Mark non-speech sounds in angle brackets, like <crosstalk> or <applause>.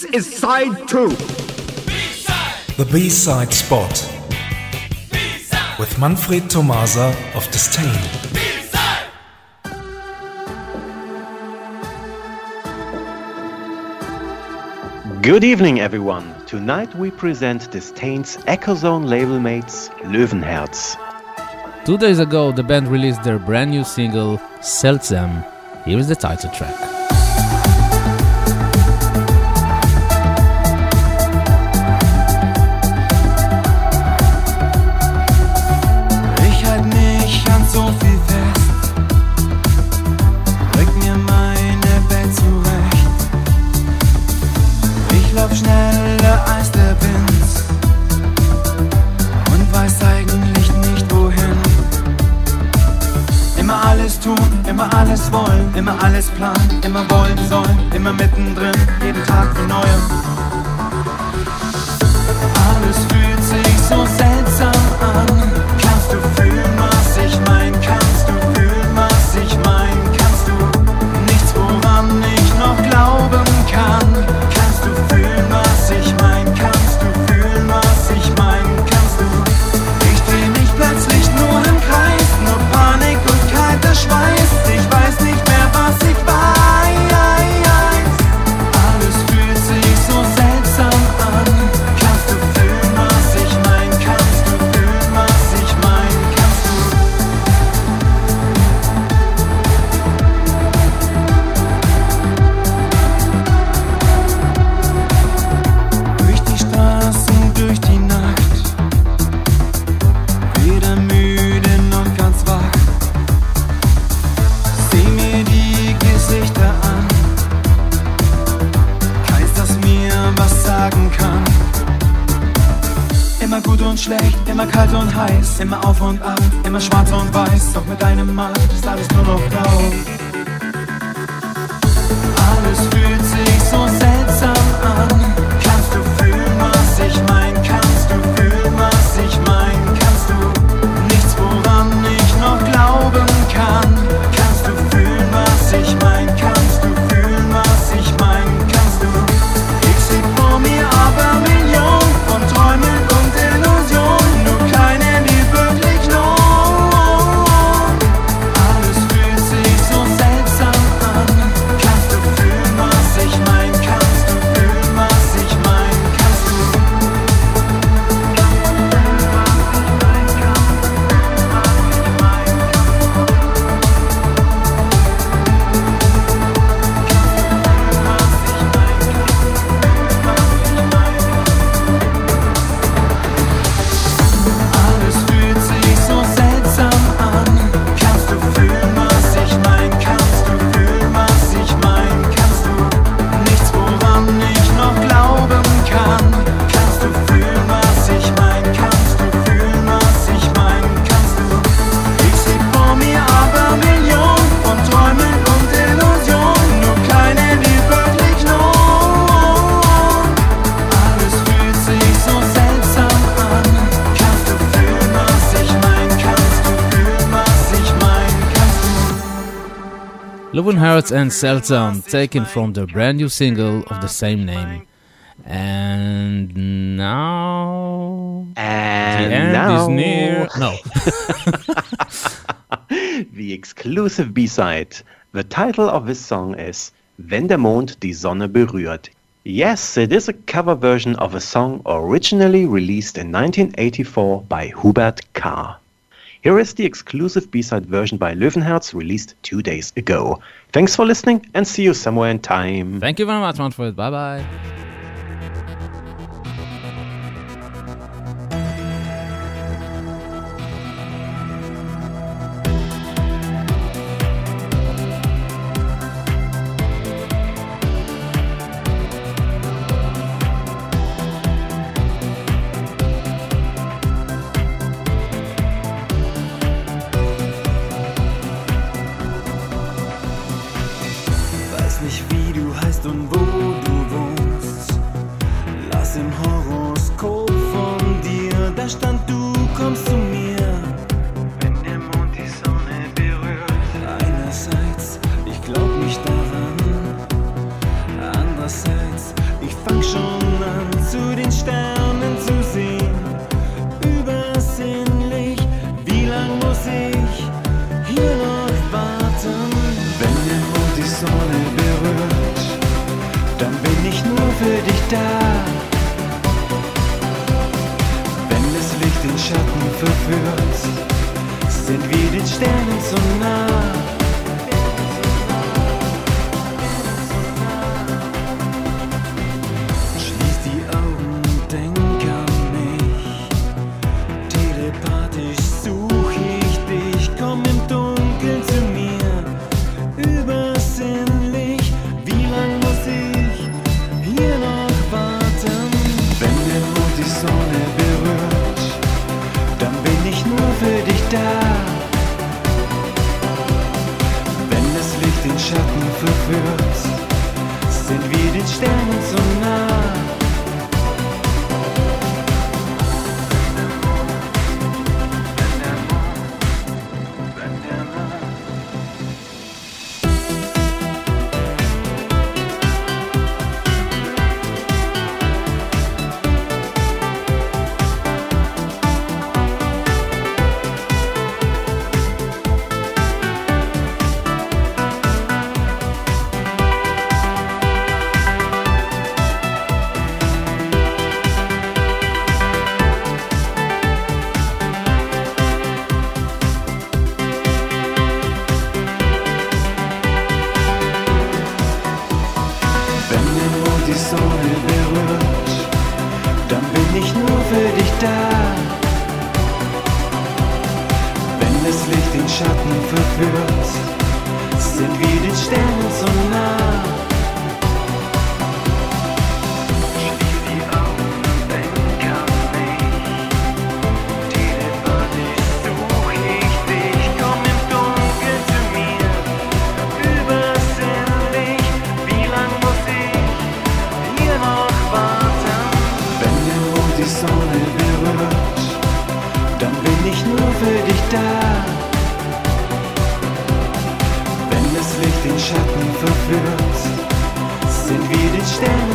This is side two. The B-side spot with Manfred Tomasa of Disdain. Good evening, everyone. Tonight we present Disdain's Echozone label mates Löwenherz. Two days ago, the band released their brand new single, Seltsam. Here is the title track. Ich lauf schneller als der Wind und weiß eigentlich nicht wohin. Immer alles tun, immer alles wollen, immer alles planen, immer wollen sollen, immer mittendrin, jeden Tag von neuem. Immer kalt und heiß, immer auf und ab, immer schwarz und weiß. Doch mit deinem Mann ist alles nur noch blau. Du? Löwenherz and Seltsam, taken from the brand new single of the same name. And now. And the end now is near. No. <laughs> <laughs> the exclusive B-side. The title of this song is Wenn der Mond die Sonne berührt. Yes, it is a cover version of a song originally released in 1984 by Hubert Kah. Here is the exclusive B-side version by Löwenherz released two days ago. Thanks for listening and see you somewhere in time. Thank you very much, Manfred. Bye bye. nur für dich da. Wenn das Licht den Schatten verführt, sind wir den Sternen zu nah. die Sonne berührt, dann bin ich nur für dich da. Wenn das Licht den Schatten verführt, sind wir den Sternen so nah. da. Wenn das Licht den Schatten verführt, sind wir den Sternen.